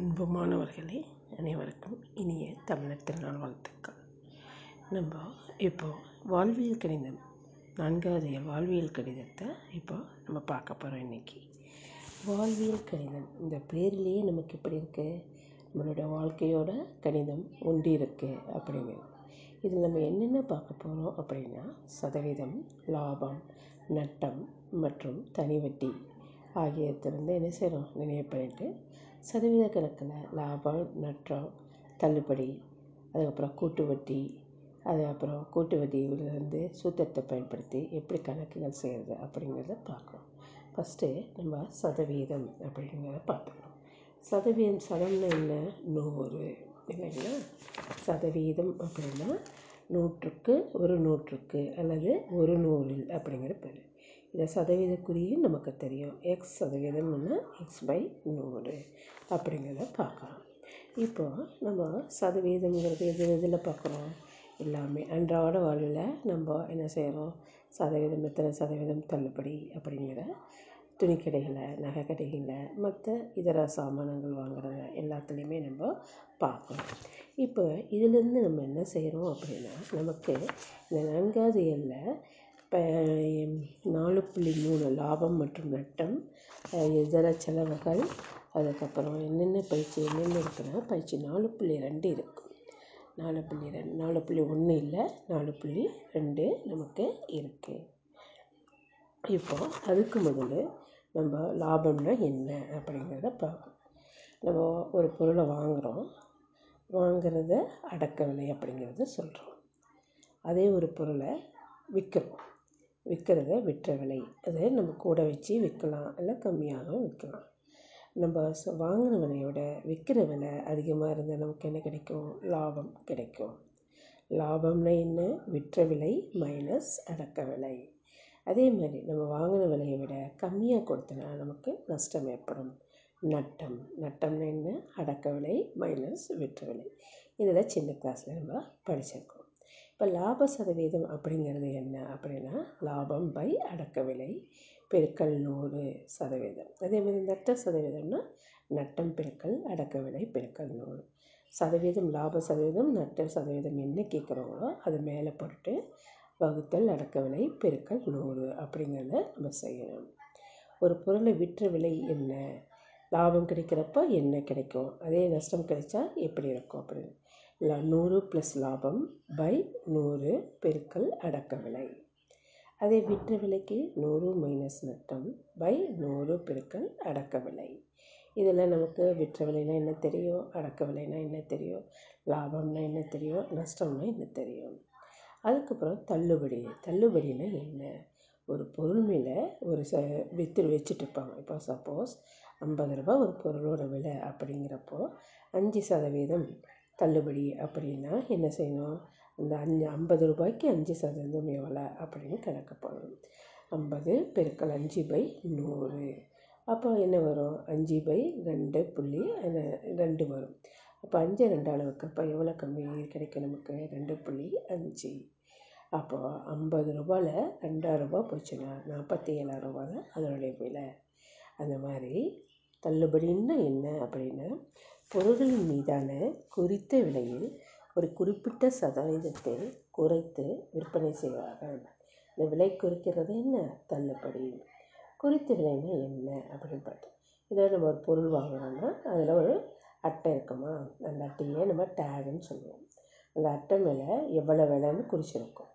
அன்புமானவர்களே அனைவருக்கும் இனிய தமிழர் திருநாள் வாழ்த்துக்கள். நம்ம இப்போது வாழ்வியல் கணிதம் நான்காவது வாழ்வியல் கணிதத்தை இப்போ நம்ம பார்க்க போகிறோம் இன்றைக்கி வாழ்வியல் கணிதம் இந்த பேர்லேயே நமக்கு எப்படி இருக்குது நம்மளோட வாழ்க்கையோட கணிதம் ஒன்றி இருக்குது அப்படிங்கிறது இதில் நம்ம என்னென்ன பார்க்க போகிறோம் அப்படின்னா சதவீதம் லாபம் நட்டம் மற்றும் தனி வட்டி என்ன செய்கிறோம் நினைவு பண்ணிட்டு சதவீத கணக்கில் லாபம் நட்டம் தள்ளுபடி அதுக்கப்புறம் கூட்டு வட்டி அதுக்கப்புறம் கூட்டு வட்டியில் சூத்திரத்தை பயன்படுத்தி எப்படி கணக்குகள் செய்கிறது அப்படிங்கிறத பார்க்கணும். ஃபஸ்ட்டு நம்ம சதவீதம் அப்படிங்கிறத பார்த்துக்கணும். சதவீதம் சதம்னா என்ன? நூறு. இல்லைங்களா? சதவீதம் அப்படின்னா நூற்றுக்கு ஒரு நூற்றுக்கு அல்லது ஒரு நூறில் அப்படிங்கிற பேர். இந்த சதவீத குறியும் நமக்கு தெரியும். எக்ஸ் சதவீதம்னா எக்ஸ் பை நூறு. அப்படிங்கிறத பார்க்கலாம் இப்போ நம்ம சதவீதங்கிறது எது எதில் பார்க்குறோம்? எல்லாமே அன்றாட வாழ்வில் நம்ம என்ன செய்கிறோம் சதவீதம் எத்தனை சதவீதம் தள்ளுபடி அப்படிங்கிற துணிக்கடைகளில் நகை மற்ற இதர சாமானங்கள் வாங்குகிற எல்லாத்துலேயுமே நம்ம பார்க்குறோம். இப்போ இதிலேருந்து நம்ம என்ன செய்கிறோம் அப்படின்னா நமக்கு இந்த நான்காவது எண்ணில் நாலு புள்ளி மூணு லாபம் மற்றும் நட்டம் இதர செலவுகள். அதுக்கப்புறம் என்னென்ன பயிற்சி என்னென்ன இருக்குன்னா பயிற்சி நாலு புள்ளி ரெண்டு இருக்கும். நாலு புள்ளி ரெண்டு நாலு புள்ளி ஒன்று இல்லை நாலு புள்ளி ரெண்டு நமக்கு இருக்குது இப்போ அதுக்கு முதல்ல நம்ம லாபம்னா என்ன அப்படிங்கிறத பார்க்கணும். நம்ம ஒரு பொருளை வாங்குகிறோம் வாங்கிறத அடக்க விலை அப்படிங்கிறத சொல்கிறோம் அதே ஒரு பொருளை விற்கிறோம் விற்கிறத விற்ற விலை அதை நம்ம கூட வச்சு விற்கலாம். இல்லை கம்மியாகவும் விற்கலாம். நம்ம வாங்கின விலையோட விற்கிற விலை அதிகமாக இருந்தால் நமக்கு என்ன கிடைக்கும்? லாபம் கிடைக்கும். லாபம்னா என்ன? விற்ற விலை மைனஸ் அடக்க விலை. அதே மாதிரி நம்ம வாங்கின விலையை விட கம்மியாக கொடுத்தனா நமக்கு நஷ்டம் ஏற்படும். நட்டம். நட்டம்னா என்ன? அடக்க விலை மைனஸ் விற்ற விலை. இதில் சின்ன கிளாஸில் நம்ம படிச்சிருக்கோம். இப்போ லாப சதவீதம் அப்படிங்கிறது என்ன அப்படின்னா லாபம் பை அடக்க விலை பெருக்கல் நூறு சதவீதம். அதேமாதிரி நட்ட சதவீதம்னா நட்டம் பெருக்கல் அடக்க விலை பெருக்கல் நூறு சதவீதம். லாப சதவீதம் நட்ட சதவீதம் என்ன கேட்குறோங்களோ அது மேலே போட்டு வகுத்தல் அடக்க விலை பெருக்கல் நூறு அப்படிங்கிறத நம்ம செய்யணும். ஒரு பொருளை விற்ற விலை என்ன? லாபம் கிடைக்கிறப்ப என்ன கிடைக்கும்? அதே நஷ்டம் கிடைச்சா எப்படி இருக்கும் அப்படின்னு? இல்லை நூறு ப்ளஸ் லாபம் பை நூறு பெருக்கல் அடக்க விலை அதே விற்ற விலைக்கு நூறு மைனஸ் நட்டம் பை நூறு பெருக்கல் அடக்க விலை இதில் நமக்கு விற்ற விலைனா என்ன தெரியும்? அடக்க விலைனா என்ன தெரியும்? லாபம்னா என்ன தெரியும்? நஷ்டம்னா என்ன தெரியும்? அதுக்கப்புறம் தள்ளுபடி. தள்ளுபடினா என்ன? ஒரு பொருள் மேலே ஒரு ச விற்று வச்சுட்ருப்பாங்க. இப்போ சப்போஸ் ஐம்பது ரூபா ஒரு பொருளோட விலை அப்படிங்கிறப்போ அஞ்சு சதவீதம் தள்ளுபடி அப்படின்னா என்ன செய்யணும்? அந்த அஞ்சு ஐம்பது ரூபாய்க்கு அஞ்சு சதவீதம் எவ்வளோ அப்படின்னு கணக்கு போடணும். ஐம்பது பெருக்கல் அஞ்சு பை நூறு. அப்போ என்ன வரும்? அஞ்சு பை ரெண்டு புள்ளி ரெண்டு வரும். அப்போ அஞ்சு ரெண்டால் வைக்கிறப்ப எவ்வளோ கம்மி கிடைக்கும் நமக்கு? ரெண்டு புள்ளி அஞ்சு. அப்போது ஐம்பது ரூபாயில் ரெண்டாயிரம் ரூபா போச்சுன்னா நாற்பத்தி ஏழாயிரம் ரூபா தான் அதனுடைய விலை. அந்த மாதிரி தள்ளுபடின்னா என்ன அப்படின்னா பொருள்களின் மீதான குறித்த விலையில் ஒரு குறிப்பிட்ட சதவீதத்தை குறைத்து விற்பனை செய்வார்கள். இந்த விலை குறிக்கிறது என்ன? தள்ளுபடி. குறித்த விலைன்னா என்ன அப்படின்னு பார்த்தோம் இதை நம்ம ஒரு பொருள் வாங்குறோம்னா அதில் ஒரு அட்டை இருக்குமா? அந்த அட்டையே நம்ம டேகுன்னு சொல்லுவோம். அந்த அட்டை மேலே எவ்வளோ விலைன்னு குறிச்சிருக்கோம்.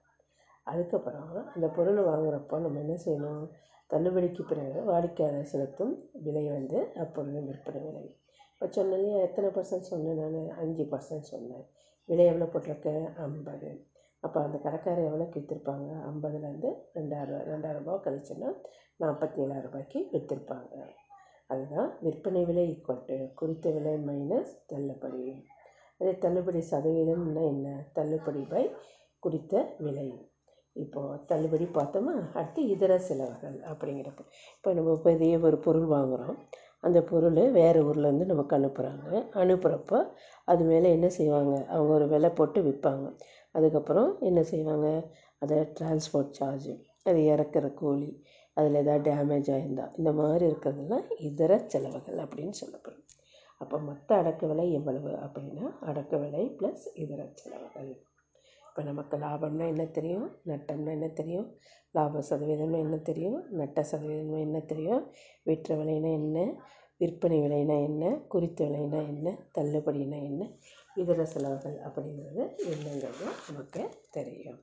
அதுக்கப்புறம் அந்த பொருள் வாங்குகிறப்போ நம்ம என்ன செய்யணும்? தள்ளுபடிக்கு பிறகு வாடிக்கையாளர் செலுத்தும் விலை வந்து அப்பொருளின் விற்பனை விலை. இப்போ சொன்னேன் எத்தனை பர்சன்ட் சொன்னேன் நான்? அஞ்சு பர்சன்ட் சொன்னேன். விலை எவ்வளோ போட்டிருக்கேன் ஐம்பது. அப்போ அந்த கடைக்காரர் எவ்வளோக்கு விற்றுருப்பாங்க ஐம்பதுலேருந்து ரெண்டாயிரம் ரெண்டாயிரம் ரூபா கழிச்சுன்னா நாற்பத்தி ஏழாயிரம் ரூபாய்க்கு விற்றுருப்பாங்க அதுதான் விற்பனை விலை ஈக்குவல் டு குறித்த விலை மைனஸ் தள்ளுபடி. அதே தள்ளுபடி சதவீதம்னா என்ன? தள்ளுபடி பை குறித்த விலை. இப்போது தள்ளுபடி பார்த்தோமா? அடுத்து இதர செலவுகள் அப்படிங்கிறப்ப. இப்போ நம்ம பெரிய ஒரு பொருள் வாங்குகிறோம் அந்த பொருள் வேறு ஊர்லேருந்து நமக்கு அனுப்புகிறாங்க அனுப்புகிறப்போ அது மேலே என்ன செய்வாங்க? அவங்க ஒரு விலை போட்டு விற்பாங்க அதுக்கப்புறம் என்ன செய்வாங்க? அதை ட்ரான்ஸ்போர்ட் சார்ஜு அது இறக்குற கூலி அதில் எதாவது டேமேஜ் ஆகிருந்தா இந்த மாதிரி இருக்கிறதெல்லாம் இதர செலவுகள் அப்படின்னு சொல்லப்படும். அப்போ மொத்த அடக்க விலை எவ்வளவு அப்படின்னா அடக்க விலை ப்ளஸ் இதர செலவுகள். இப்போ நமக்கு லாபம்னா என்ன தெரியும்? நட்டம்னா என்ன தெரியும்? லாப சதவீதம்னா என்ன தெரியும்? நட்ட சதவீதம்னா என்ன தெரியும்? விற்ற விலைனா என்ன? விற்பனை விலைனா என்ன? குறித்த விலைனா என்ன? தள்ளுபடினா என்ன? இதர செலவுகள் அப்படிங்கிறது என்னங்கிறது நமக்கு தெரியும்.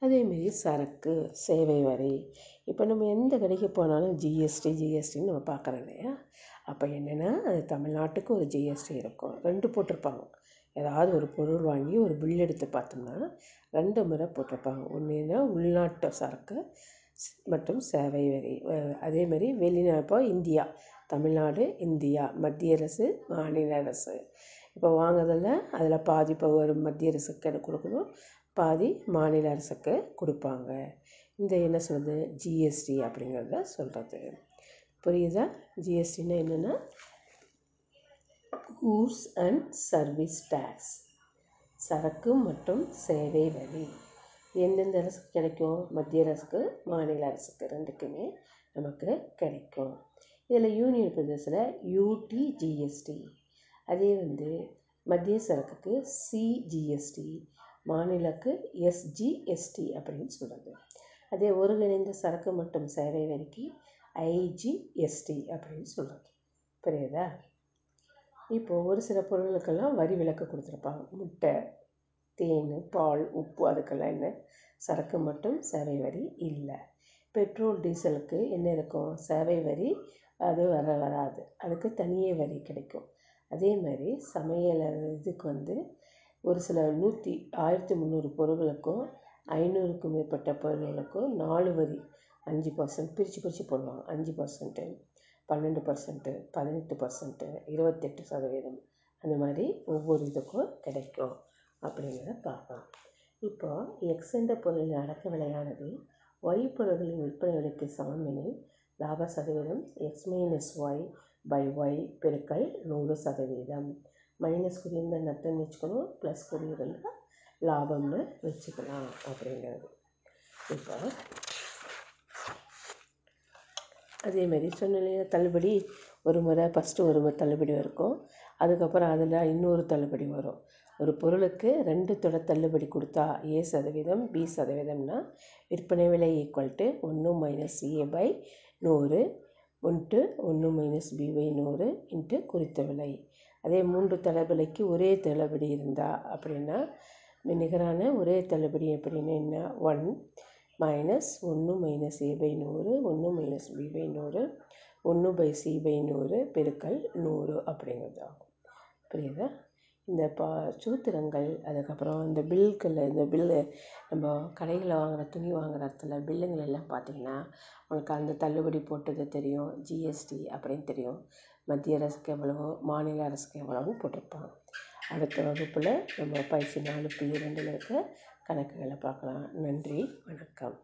அதேமாரி சரக்கு சேவை வரி. இப்போ நம்ம எந்த கடைக்கு போனாலும் ஜிஎஸ்டி ஜிஎஸ்டின்னு நம்ம பார்க்குறோம் இல்லையா? அப்போ என்னென்னா அது தமிழ்நாட்டுக்கு ஒரு ஜிஎஸ்டி இருக்கும். ரெண்டு போட்டிருப்பாங்க. ஏதாவது ஒரு பொருள் வாங்கி ஒரு பில் எடுத்து பார்த்தோம்னா ரெண்டு முறை போட்டிருப்பாங்க. ஒன்றுனா உள்நாட்டு சரக்கு மற்றும் சேவை வரி அதேமாதிரி வெளிநா இப்போ இந்தியா தமிழ்நாடு இந்தியா மத்திய அரசு மாநில அரசு. இப்போ வாங்குறதில் அதில் பாதி இப்போ ஒரு மத்திய அரசுக்கு கொடுக்கணும் பாதி மாநில அரசுக்கு கொடுப்பாங்க. இந்த என்ன சொல்கிறது ஜிஎஸ்டி அப்படிங்கிறத சொல்கிறது புரியுதா? ஜிஎஸ்டின்னா என்னென்னா கூட்ஸ் அண்ட் சர்வீஸ் டேக்ஸ் சரக்கு மற்றும் சேவை வரி. எந்தெந்த அரசுக்கு கிடைக்கும்? மத்திய அரசுக்கு மாநில அரசுக்கு ரெண்டுக்குமே நமக்கு கிடைக்கும். இதில் யூனியன் பிரதேசத்தில் யூடி ஜிஎஸ்டி அதே வந்து மத்திய சரக்குக்கு சிஜிஎஸ்டி மாநிலக்கு எஸ்ஜிஎஸ்டி அப்படின்னு சொல்கிறது அதே ஒருங்கிணைந்த சரக்கு மற்றும் சேவை வரிக்கு ஐஜிஎஸ்டி அப்படின்னு சொல்கிறது புரியுதா? இப்போது ஒரு சில பொருளுக்கெல்லாம் வரி விலக்கு கொடுத்துருப்பாங்க. முட்டை தேன் பால் உப்பு அதுக்கெல்லாம் என்ன? சரக்கு மட்டும் சேவை வரி இல்லை. பெட்ரோல் டீசலுக்கு என்ன இருக்கும்? சேவை வரி அது வர வராது. அதுக்கு தனியே வரி கிடைக்கும். அதே மாதிரி சமையல் இதுக்கு வந்து ஒரு சில நூற்றி ஆயிரத்தி முந்நூறு பொருட்களுக்கும் ஐநூறுக்கும் மேற்பட்ட பொருட்களுக்கும் நாலு வரி அஞ்சு பர்சன்ட் பிரித்து பிரித்து போடுவாங்க. அஞ்சு பர்சன்ட்டு பன்னெண்டு பர்சன்ட்டு பதினெட்டு பர்சன்ட்டு இருபத்தெட்டு சதவீதம் அந்த மாதிரி ஒவ்வொரு இதுக்கும் கிடைக்கும் அப்படிங்கிறத பார்க்கலாம். இப்போது எக்ஸ் என்ற பொருளின் அடக்க விலையானது ஒய் பொருள்களின் விற்பனை விலைக்கு சமம் எனில் லாப சதவீதம் X minus Y by Y பெருக்கல் நூறு சதவீதம். மைனஸ் குறியிருந்த நட்டம் வச்சுக்கணும் ப்ளஸ் குறியிருந்தால் லாபம்னு வச்சுக்கலாம் அப்படிங்கிறது. இப்போ அதேமாரி சொன்னலையா தள்ளுபடி ஒரு முறை ஃபஸ்ட்டு ஒரு முறை தள்ளுபடி இருக்கும். அதுக்கப்புறம் அதில் இன்னொரு தள்ளுபடி வரும். ஒரு பொருளுக்கு ரெண்டு தொட தள்ளுபடி கொடுத்தா ஏ சதவீதம் பி சதவீதம்னா விற்பனை விலை ஈக்குவல் டு ஒன்று மைனஸ் ஏ பை நூறு ஒன்ட்டு ஒன்று மைனஸ் பி பை நூறு இன்ட்டு குறித்த விலை. அதே மூன்று தள்ளுபடிக்கு ஒரே தள்ளுபடி இருந்தால் அப்படின்னா நிகரான ஒரே தள்ளுபடி அப்படின்னு என்ன? ஒன் மைனஸ் ஒன்று மைனஸ் ஏ பை நூறு ஒன்று மைனஸ் பி பை நூறு ஒன்று பை சி பை நூறு பெருக்கல் நூறு அப்படிங்கிறது ஆகும். புரியுதா? இந்த பா சூத்திரங்கள் அதுக்கப்புறம் இந்த பில்களில் இந்த பில்லு நம்ம கடைகளில் வாங்குகிற துணி வாங்குகிற இடத்துல பில்லுங்கள் எல்லாம் பார்த்திங்கன்னா உங்களுக்கு அந்த தள்ளுபடி போட்டது தெரியும் ஜிஎஸ்டி அப்படின்னு தெரியும். மத்திய அரசுக்கு எவ்வளவோ மாநில அரசுக்கு எவ்வளோன்னு போட்டிருப்பாங்க. அடுத்த வகுப்பில் நம்ம பயிற்சி நாலு புள்ளி ரெண்டில் இருக்க கணக்குகளை பார்க்கலாம். நன்றி. வணக்கம்.